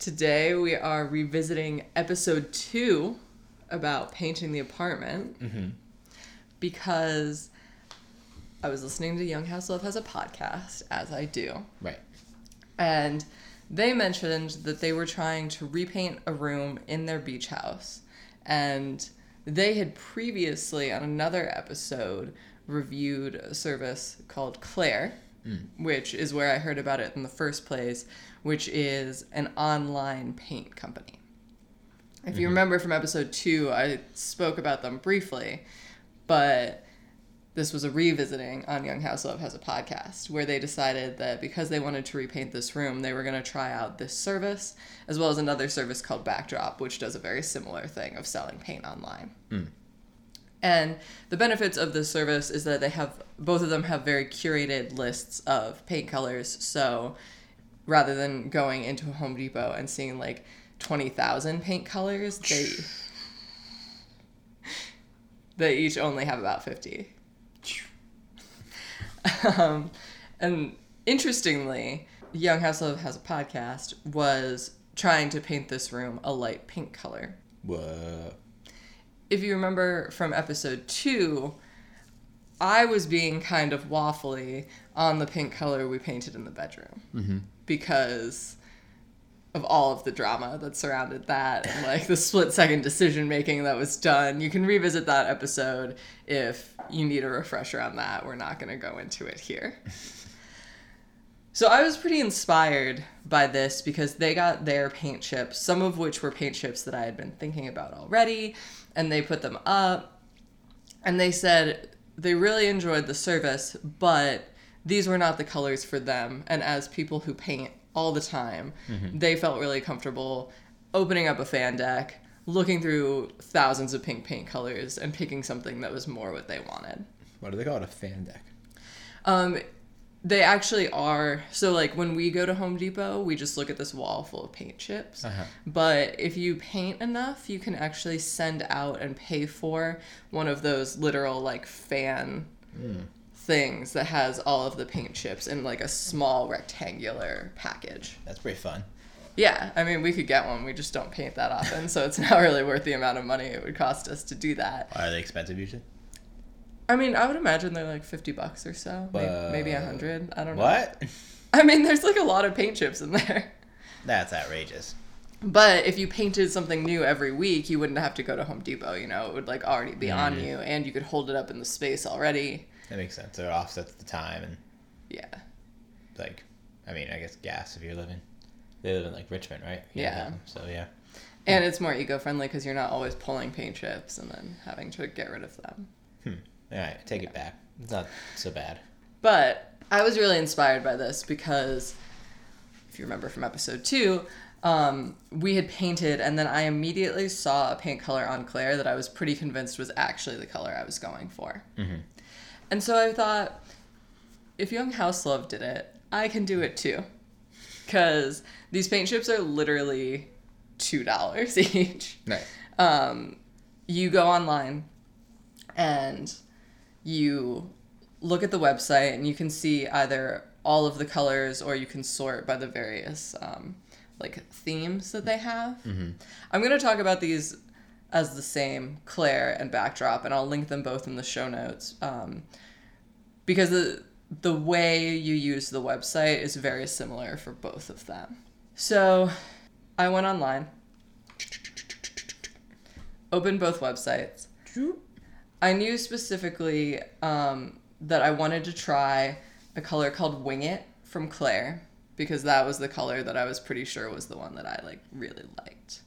Today we are revisiting episode two about painting the apartment mm-hmm. because I was listening to Young House Love has a podcast, as I do, Right. and they mentioned that they were trying to repaint a room in their beach house. And they had previously, on another episode, reviewed a service called Clare, mm. which is where I heard about it in the first place, which is an online paint company. If you mm-hmm. remember from episode two, I spoke about them briefly, but this was a revisiting on Young House Love has a podcast where they decided that because they wanted to repaint this room, they were going to try out this service as well as another service called Backdrop, which does a very similar thing of selling paint online. Mm. And the benefits of this service is that they have both of them have very curated lists of paint colors. So rather than going into a Home Depot and seeing like 20,000 paint colors, they they each only have about 50. um, and interestingly, Young House Love has a podcast was trying to paint this room a light pink color. Whoa. If you remember from episode two, I was being kind of waffly on the pink color we painted in the bedroom because of all of the drama that surrounded that like the split second decision making that was done. You can revisit that episode if you need a refresher on that. We're not going to go into it here. So I was pretty inspired by this because they got their paint chips, some of which were paint chips that I had been thinking about already, and they put them up. And they said they really enjoyed the service, but these were not the colors for them. And as people who paint all the time, they felt really comfortable opening up a fan deck, looking through thousands of pink paint colors, and picking something that was more what they wanted. What do they call it? A fan deck. Um, they actually are. So, like, when we go to Home Depot, we just look at this wall full of paint chips. Uh-huh. But if you paint enough, you can actually send out and pay for one of those literal, like, fan things that has all of the paint chips in, like, a small rectangular package. That's pretty fun. Yeah, I mean, we could get one. We just don't paint that often. so, it's not really worth the amount of money it would cost us to do that. Are they expensive usually? I mean, I would imagine they're like 50 bucks or so. Maybe, maybe Uh, 100. I don't know. What? I mean, there's like a lot of paint chips in there. That's outrageous. But if you painted something new every week, you wouldn't have to go to Home Depot. You know, it would like already be on Mm. you, and you could hold it up in the space already. That makes sense. So it offsets the time and Yeah, like, I mean, I guess gas if you're living. They live in like Richmond, right? Yeah. um, So yeah. and it's more eco-friendly because you're not always pulling paint chips and then having to get rid of them. All right, take it back. It's not so bad. But I was really inspired by this because, if you remember from episode two, um, we had painted, and then I immediately saw a paint color on Clare that I was pretty convinced was actually the color I was going for. And so I thought, if Young House Love did it, I can do it too. Because these paint chips are literally $2 each Right. um, you go online and you look at the website and you can see either all of the colors or you can sort by the various um, like themes that they have. I'm going to talk about these as the same Clare and backdrop, and I'll link them both in the show notes um, because the the way you use the website is very similar for both of them. So I went online opened both websites. I knew specifically um, that I wanted to try a color called Wing It from Clare because that was the color that I was pretty sure was the one that I like really liked.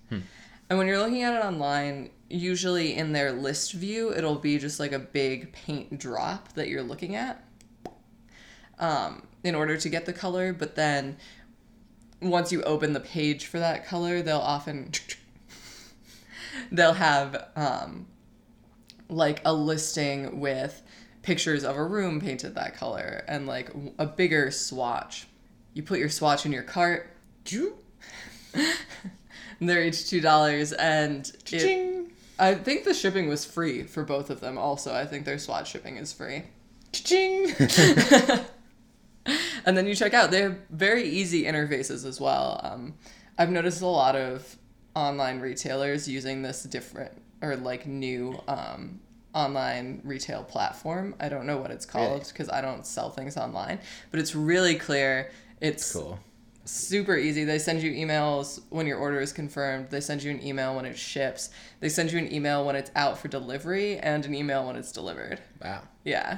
And when you're looking at it online, usually in their list view, it'll be just like a big paint drop that you're looking at um, in order to get the color. But then once you open the page for that color, they'll often they'll have um, like a listing with pictures of a room painted that color and like a bigger swatch. You put your swatch in your cart. And they're each two dollars, and it, I think the shipping was free for both of them. Also, I think their swatch shipping is free. Ching. and then you check out. They have very easy interfaces as well. Um, I've noticed a lot of online retailers using this different or like new um, online retail platform. I don't know what it's called Really? because I don't sell things online, but it's really clear. It's cool. Super easy. They send you emails when your order is confirmed. They send you an email when it ships. They send you an email when it's out for delivery and an email when it's delivered. Wow. Yeah.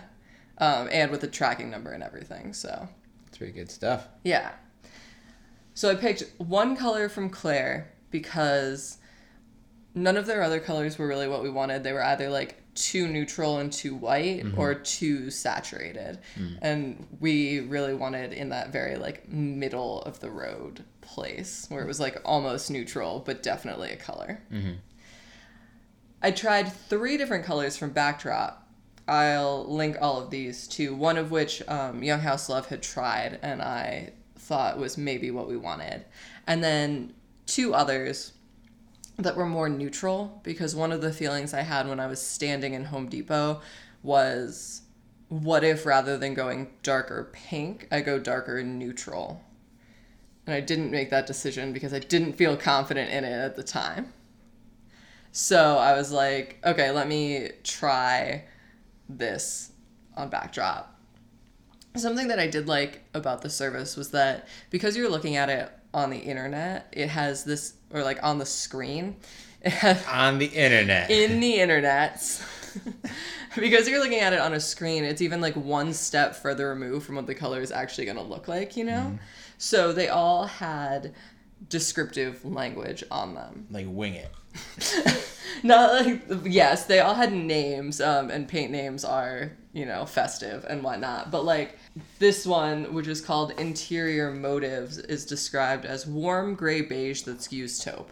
Um, and with a tracking number and everything. So, That's pretty good stuff. yeah. So I picked one color from Clare because none of their other colors were really what we wanted. They were either like too neutral and too white mm-hmm. or too saturated. Mm. And we really wanted in that very like middle of the road place where it was like almost neutral but definitely a color. Mm-hmm. I tried three different colors from Backdrop. I'll link all of these to one of which um, Young House Love had tried and I thought was maybe what we wanted. And then two others that were more neutral because one of the feelings I had when I was standing in Home Depot was what if rather than going darker pink, I go darker neutral? And I didn't make that decision because I didn't feel confident in it at the time. So I was like, okay, let me try this on backdrop. Something that I did like about the service was that because you're looking at it on the internet, it has this, or like on the screen, On the internet. in the internet. because you're looking at it on a screen, it's even like one step further removed from what the color is actually going to look like, you know? Mm-hmm. So they all had descriptive language on them. like wing it. Not like yes, they all had names, um, and paint names are you know festive and whatnot. But like this one, which is called Interior Motives, is described as warm gray beige that skews taupe,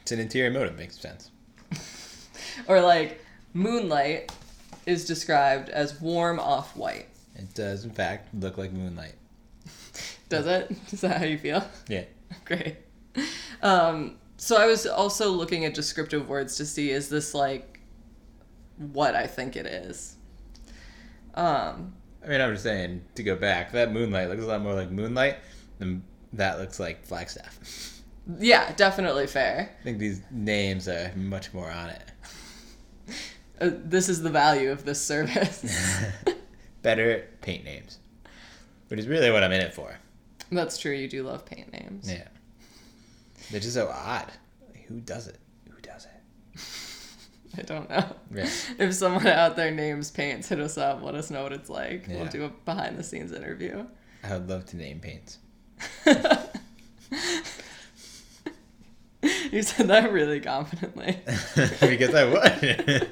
It's an interior motive. Makes sense. or like Moonlight is described as warm off white. It does, in fact, look like moonlight. Does it? Is that how you feel? Yeah. Great. Um, so I was also looking at descriptive words to see is this like what I think it is. Um, I mean, I'm just saying to go back. That moonlight looks a lot more like moonlight than that looks like Flagstaff. yeah, definitely fair. I think these names are much more on it. Uh, this is the value of this service. Better paint names, which is really what I'm in it for. That's true. You do love paint names. Yeah. They're just so odd. Who does it? Who does it? I don't know. Yeah. If someone out there names paints, hit us up. Let us know what it's like. We'll do a behind the scenes interview. I would love to name paints. you said that really confidently. because I would.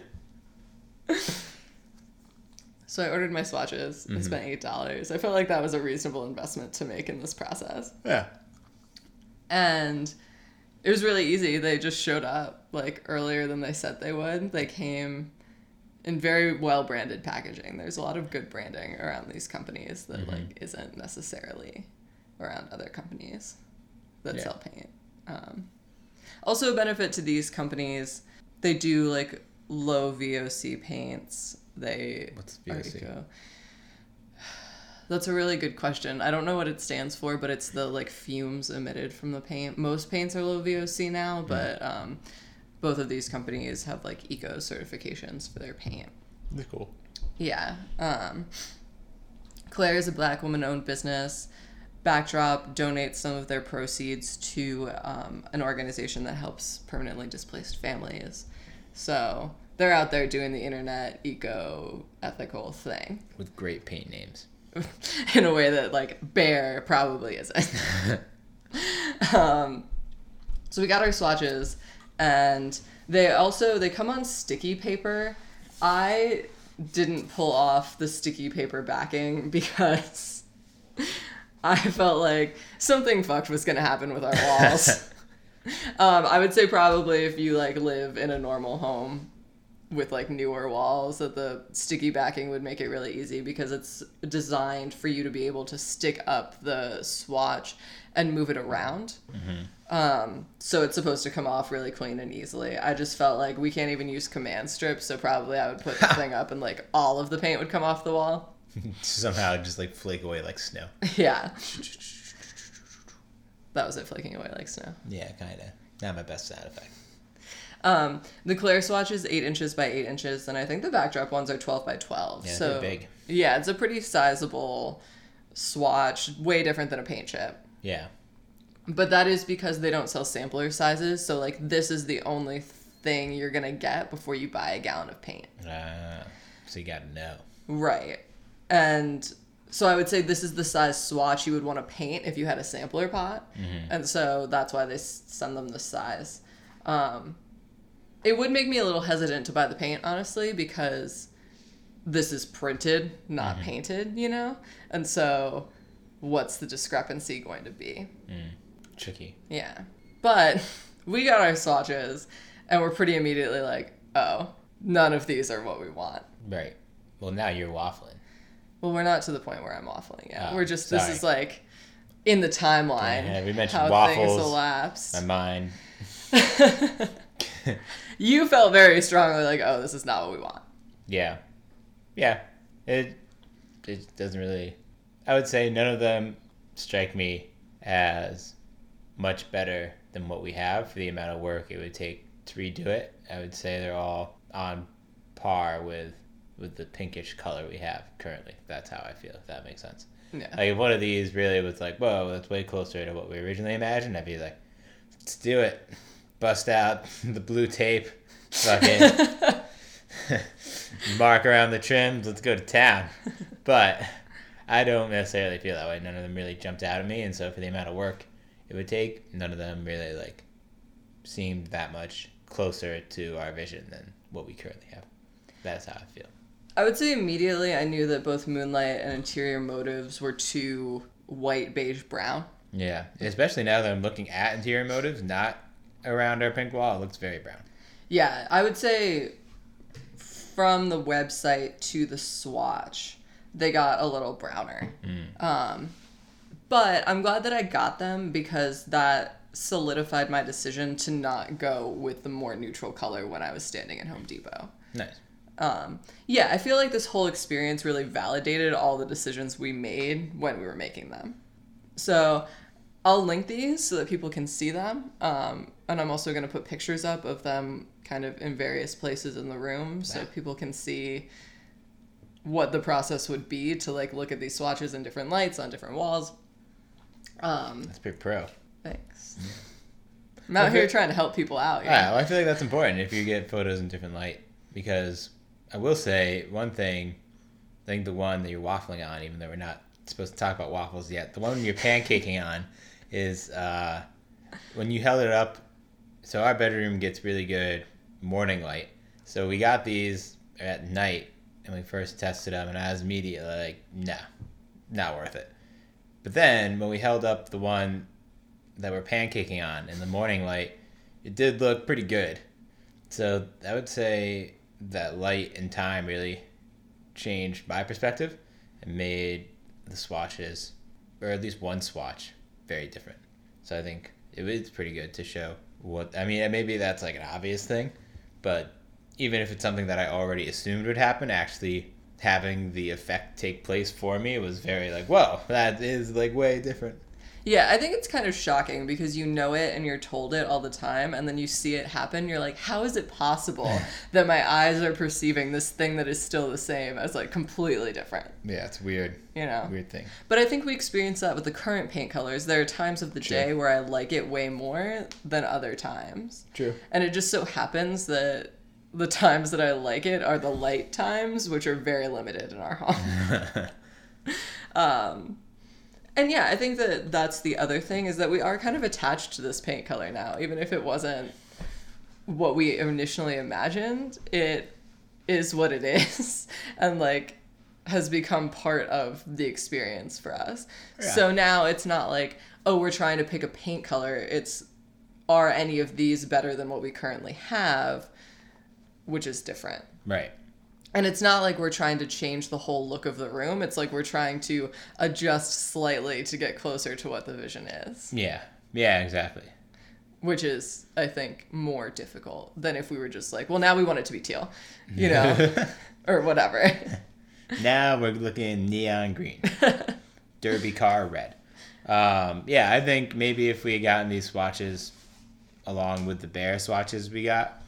So I ordered my swatches. I spent mm-hmm. eight dollars. I felt like that was a reasonable investment to make in this process. yeah. And it was really easy. They just showed up like earlier than they said they would. They came in very well branded packaging. There's a lot of good branding around these companies that like isn't necessarily around other companies that Yeah. sell paint. Um, also, a benefit to these companies, they do like low VOC paints. They What's VOC? That's a really good question. I don't know what it stands for, but it's the like fumes emitted from the paint. Most paints are low VOC now, but um, both of these companies have like eco certifications for their paint. They're cool. Yeah. Um, Clare is a black woman owned business. Backdrop donates some of their proceeds to um, an organization that helps permanently displaced families. So they're out there doing the internet eco ethical thing With great paint names. in a way that like Behr probably isn't. um, so we got our swatches, and they also they come on sticky paper. I didn't pull off the sticky paper backing because I felt like something fucked was gonna happen with our walls. Um, I would say probably if you like live in a normal home with like newer walls, that the sticky backing would make it really easy because it's designed for you to be able to stick up the swatch and move it around. Um, so it's supposed to come off really clean and easily. I just felt like we can't even use command strips, so probably I would put the thing up and like all of the paint would come off the wall. Somehow just like flake away like snow. yeah. That was it flaking away like snow. Yeah, kind of. Not my best sound effect. Um, the Claire swatch is eight inches by eight inches, and I think the backdrop ones are twelve by twelve. Yeah, so they're big. yeah, it's a pretty sizable swatch, way different than a paint chip. Yeah. But that is because they don't sell sampler sizes, so like this is the only thing you're gonna get before you buy a gallon of paint. Uh, so you gotta know. Right. And so I would say this is the size swatch you would want to paint if you had a sampler pot. And so that's why they send them this size. Um, it would make me a little hesitant to buy the paint, honestly, because this is printed, not mm-hmm. painted, you know? And so what's the discrepancy going to be? Mm. Tricky. Yeah. But we got our swatches and we're pretty immediately like, oh, none of these are what we want. Right. Well, now you're waffling. Well, we're not to the point where I'm waffling yet. Oh, we're just sorry. this is like in the timeline. Yeah, we mentioned how things waffles. elapsed. My mind. you felt very strongly like, oh, this is not what we want. Yeah. Yeah. It it doesn't really I would say none of them strike me as much better than what we have for the amount of work it would take to redo it. I would say they're all on par with with the pinkish color we have currently. That's how I feel, if that makes sense. Yeah. Like if one of these really was like, whoa, that's way closer to what we originally imagined, I'd be like, let's do it. Bust out the blue tape, fucking mark around the trims, let's go to town. But I don't necessarily feel that way. None of them really jumped out at me, and so for the amount of work it would take, none of them really like seemed that much closer to our vision than what we currently have. That's how I feel. I would say immediately I knew that both Moonlight and Interior Motives were too white, beige, brown. Yeah, especially now that I'm looking at interior motives, not around our pink wall. It looks very brown. Yeah, I would say from the website to the swatch, they got a little browner. Um, but I'm glad that I got them because that solidified my decision to not go with the more neutral color when I was standing at Home Depot. Nice. Um, yeah, I feel like this whole experience really validated all the decisions we made when we were making them. So I'll link these so that people can see them. Um, and I'm also going to put pictures up of them kind of in various places in the room so Yeah. people can see what the process would be to like look at these swatches in different lights on different walls. Um, That's pretty pro. thanks. I'm out Okay. here trying to help people out. Yeah, well, I feel like that's important if you get photos in different light because I will say one thing. I think the one that you're waffling on, even though we're not supposed to talk about waffles yet, the one you're pancaking on is uh, when you held it up. So our bedroom gets really good morning light. So we got these at night and we first tested them, and I was immediately like, nah, not worth it. But then when we held up the one that we're pancaking on in the morning light, it did look pretty good. So I would say that light and time really changed my perspective and made the swatches, or at least one swatch, very different. So I think it was pretty good to show what I mean. Maybe that's like an obvious thing, but even if it's something that I already assumed would happen, actually having the effect take place for me was very like, whoa, that is like way different. Yeah, I think it's kind of shocking because you know it and you're told it all the time, and then you see it happen. You're like, how is it possible that my eyes are perceiving this thing that is still the same as like completely different? Yeah, it's weird, You know? weird thing. But I think we experience that with the current paint colors. There are times of the True. day where I like it way more than other times. True. And it just so happens that the times that I like it are the light times, which are very limited in our home. Um, and yeah, I think that that's the other thing is that we are kind of attached to this paint color now, even if it wasn't what we initially imagined. It is what it is, and like has become part of the experience for us. Yeah. So now it's not like oh we're trying to pick a paint color. It's are any of these better than what we currently have, which is different. Right. And it's not like we're trying to change the whole look of the room. It's like we're trying to adjust slightly to get closer to what the vision is, Yeah. Yeah, exactly. which is, I think, more difficult than if we were just like, well, now we want it to be teal, you know, or whatever. now we're looking neon green. Derby car red. Um, yeah, I think maybe if we had gotten these swatches along with the Behr swatches we got,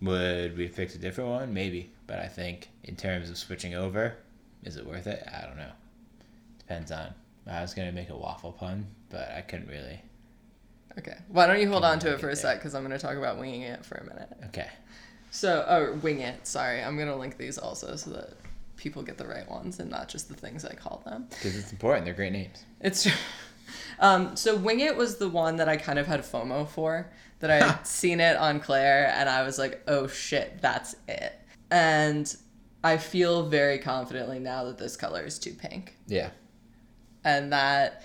would we fix a different one? Maybe. But I think in terms of switching over, is it worth it? I don't know. Depends on. I was gonna make a waffle pun, but I couldn't really. Okay. Why don't you hold on to it for a sec because I'm going to talk about winging it for a minute. Okay. So, oh, wing it. Sorry, I'm going to link these also so that people get the right ones and not just the things I call them. Because it's important. They're great names. It's true. Um, so Wing It was the one that I kind of had FOMO for. That I had seen it on Clare and I was like, oh shit, that's it. And I feel very confidently now that this color is too pink. Yeah. And that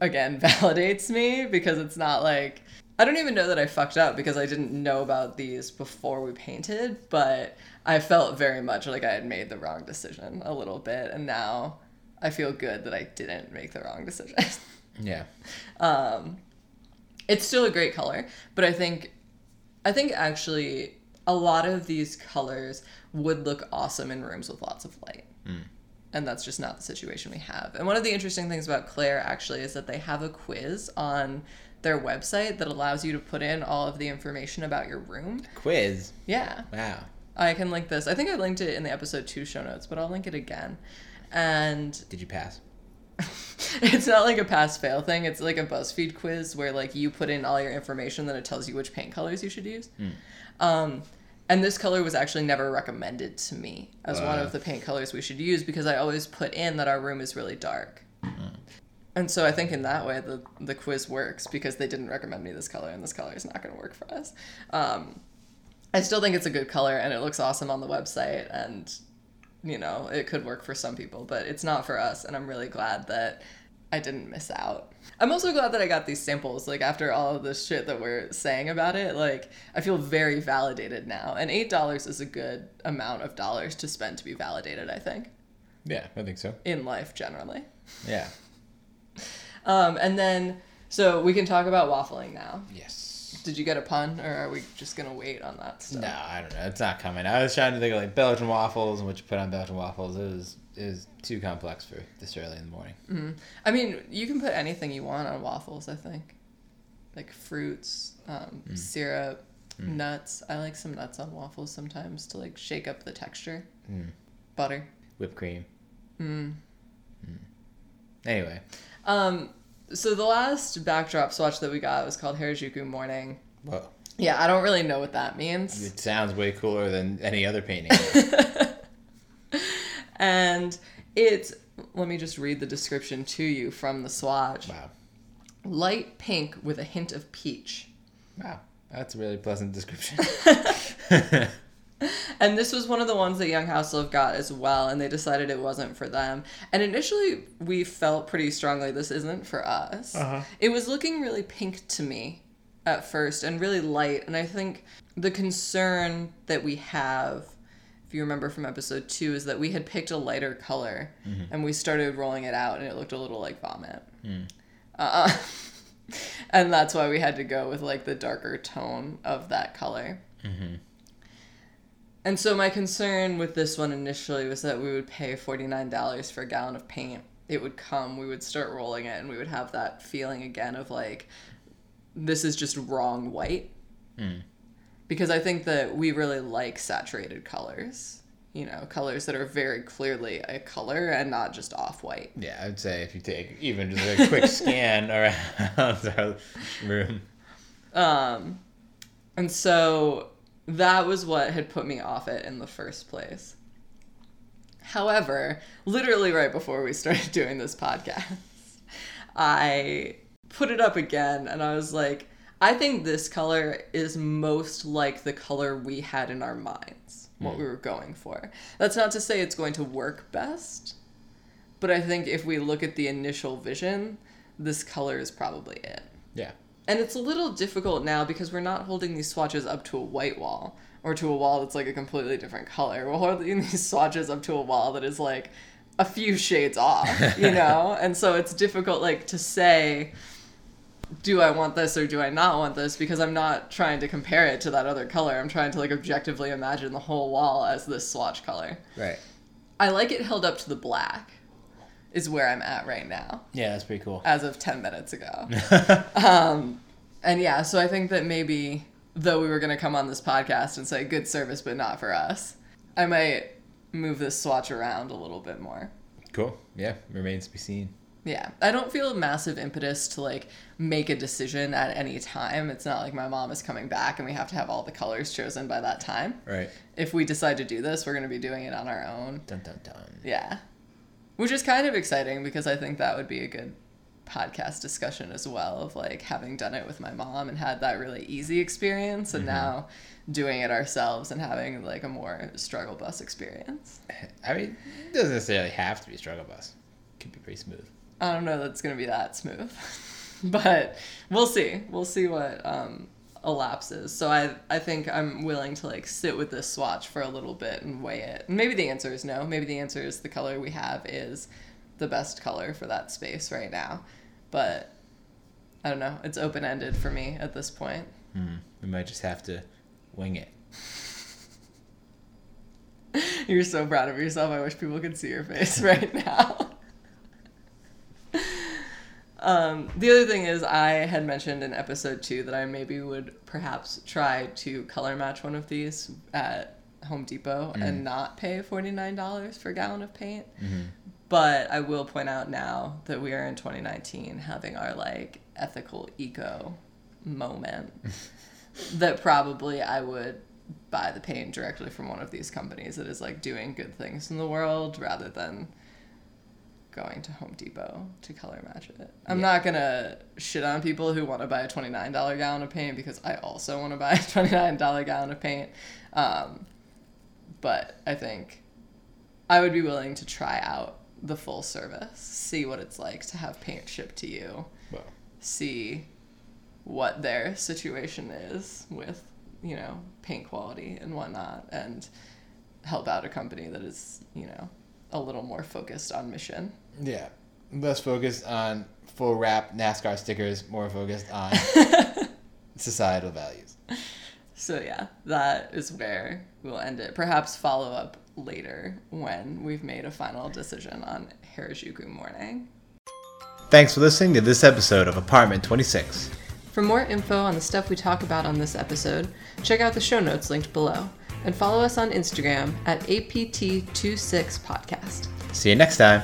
again validates me because it's not like I don't even know that I fucked up because I didn't know about these before we painted, but I felt very much like I had made the wrong decision a little bit and now I feel good that I didn't make the wrong decision. Yeah. um it's still a great color, but I think I think actually a lot of these colors would look awesome in rooms with lots of light. And that's just not the situation we have. And one of the interesting things about Clare actually is that they have a quiz on their website that allows you to put in all of the information about your room. Quiz. Yeah. Wow. I can link this. I think I linked it in the episode 2 show notes, but I'll link it again. And Did you pass? it's not like a pass fail thing. It's like a BuzzFeed quiz where like you put in all your information, then it tells you which paint colors you should use. Um, and this color was actually never recommended to me as one of the paint colors we should use because I always put in that our room is really dark. And so I think in that way the the quiz works because they didn't recommend me this color and this color is not going to work for us. Um, I still think it's a good color and it looks awesome on the website and you know it could work for some people but it's not for us and I'm really glad that I didn't miss out. I'm also glad that I got these samples like after all of this shit that we're saying about it like I feel very validated now and $8 is a good amount of dollars to spend to be validated I think Yeah, I think so. in life generally. Yeah. Um, and then so we can talk about waffling now. Yes. Did you get a pun or are we just to wait on that stuff? No, I don't know. It's not coming. I was trying to think of like Belgian waffles and what you put on Belgian waffles. It was it was too complex for this early in the morning. I mean, you can put anything you want on waffles, I think. Like fruits, um, syrup, nuts. I like some nuts on waffles sometimes to like shake up the texture. Mm. Butter. Whipped cream. Mm. Anyway, Um, so the last backdrop swatch that we got was called Harajuku Morning. whoa, Yeah, I don't really know what that means. it sounds way cooler than any other painting. And it's, let me just read the description to you from the swatch. wow, Light pink with a hint of peach. wow, that's a really pleasant description. And this was one of the ones that Young House Love got as well, and they decided it wasn't for them. And initially, we felt pretty strongly this isn't for us. Uh-huh. It was looking really pink to me at first and really light. And I think the concern that we have, if you remember from episode two, is that we had picked a lighter color and we started rolling it out, and it looked a little like vomit. Uh, and that's why we had to go with like the darker tone of that color. And so my concern with this one initially was that we would pay $49 for a gallon of paint. It would come, we would start rolling it, and we would have that feeling again of like, this is just wrong white. Because I think that we really like saturated colors. You know, colors that are very clearly a color and not just off white. yeah, I'd say if you take even just a quick scan around our room. Um, and so that was what had put me off it in the first place. However, literally right before we started doing this podcast, I put it up again and I was like, I think this color is most like the color we had in our minds, what hmm. we were going for. That's not to say it's going to work best, but I think if we look at the initial vision, this color is probably it Yeah, And it's a little difficult now because we're not holding these swatches up to a white wall or to a wall that's like a completely different color. We're holding these swatches up to a wall that is like a few shades off, you know? and so it's difficult like to say do I want this or do I not want this because I'm not trying to compare it to that other color. I'm trying to like objectively imagine the whole wall as this swatch color. Right. I like it held up to the black is where I'm at right now Yeah, that's pretty cool. as of 10 minutes ago. um, and yeah, so I think that maybe though we were going to come on this podcast and say good service but not for us, I might move this swatch around a little bit more. cool. Yeah, remains to be seen. Yeah, I don't feel a massive impetus to like make a decision at any time. It's not like my mom is coming back and we have to have all the colors chosen by that time. Right. If we decide to do this, we're going to be doing it on our own. Dun dun dun. Yeah. Which is kind of exciting because I think that would be a good podcast discussion as well of like having done it with my mom and had that really easy experience and now doing it ourselves and having like a more struggle bus experience. I mean, it doesn't necessarily have to be struggle bus. It Could be pretty smooth. I don't know that it's going to be that smooth. but we'll see. We'll see what um elapses. So I I think I'm willing to like sit with this swatch for a little bit and weigh it. And maybe the answer is no. Maybe the answer is the color we have is the best color for that space right now. But I don't know. It's open ended for me at this point. Hmm. We might just have to wing it. You're so proud of yourself. I wish people could see your face right now. Um, the other thing is, I had mentioned in episode two that I maybe would perhaps try to color match one of these at Home Depot and not pay $49 for a gallon of paint. But I will point out now that we are in 2019 having our like ethical eco moment that probably I would buy the paint directly from one of these companies that is like doing good things in the world rather than going to Home Depot to color match it. I'm Yeah. not gonna shit on people who want to buy a $29 gallon of paint because I also want to buy a $29 gallon of paint. Um, but I think I would be willing to try out the full service, see what it's like to have paint shipped to you Well, see what their situation is with you know paint quality and whatnot and help out a company that is you know a little more focused on mission yeah. Less focused on full wrap NASCAR stickers, more focused on societal values. so yeah that is where we'll end it perhaps follow up later when we've made a final decision on harajuku morning Thanks for listening to this episode of Apartment 26. for more info on the stuff we talk about on this episode check out the show notes linked below and follow us on instagram at apt26podcast See you next time.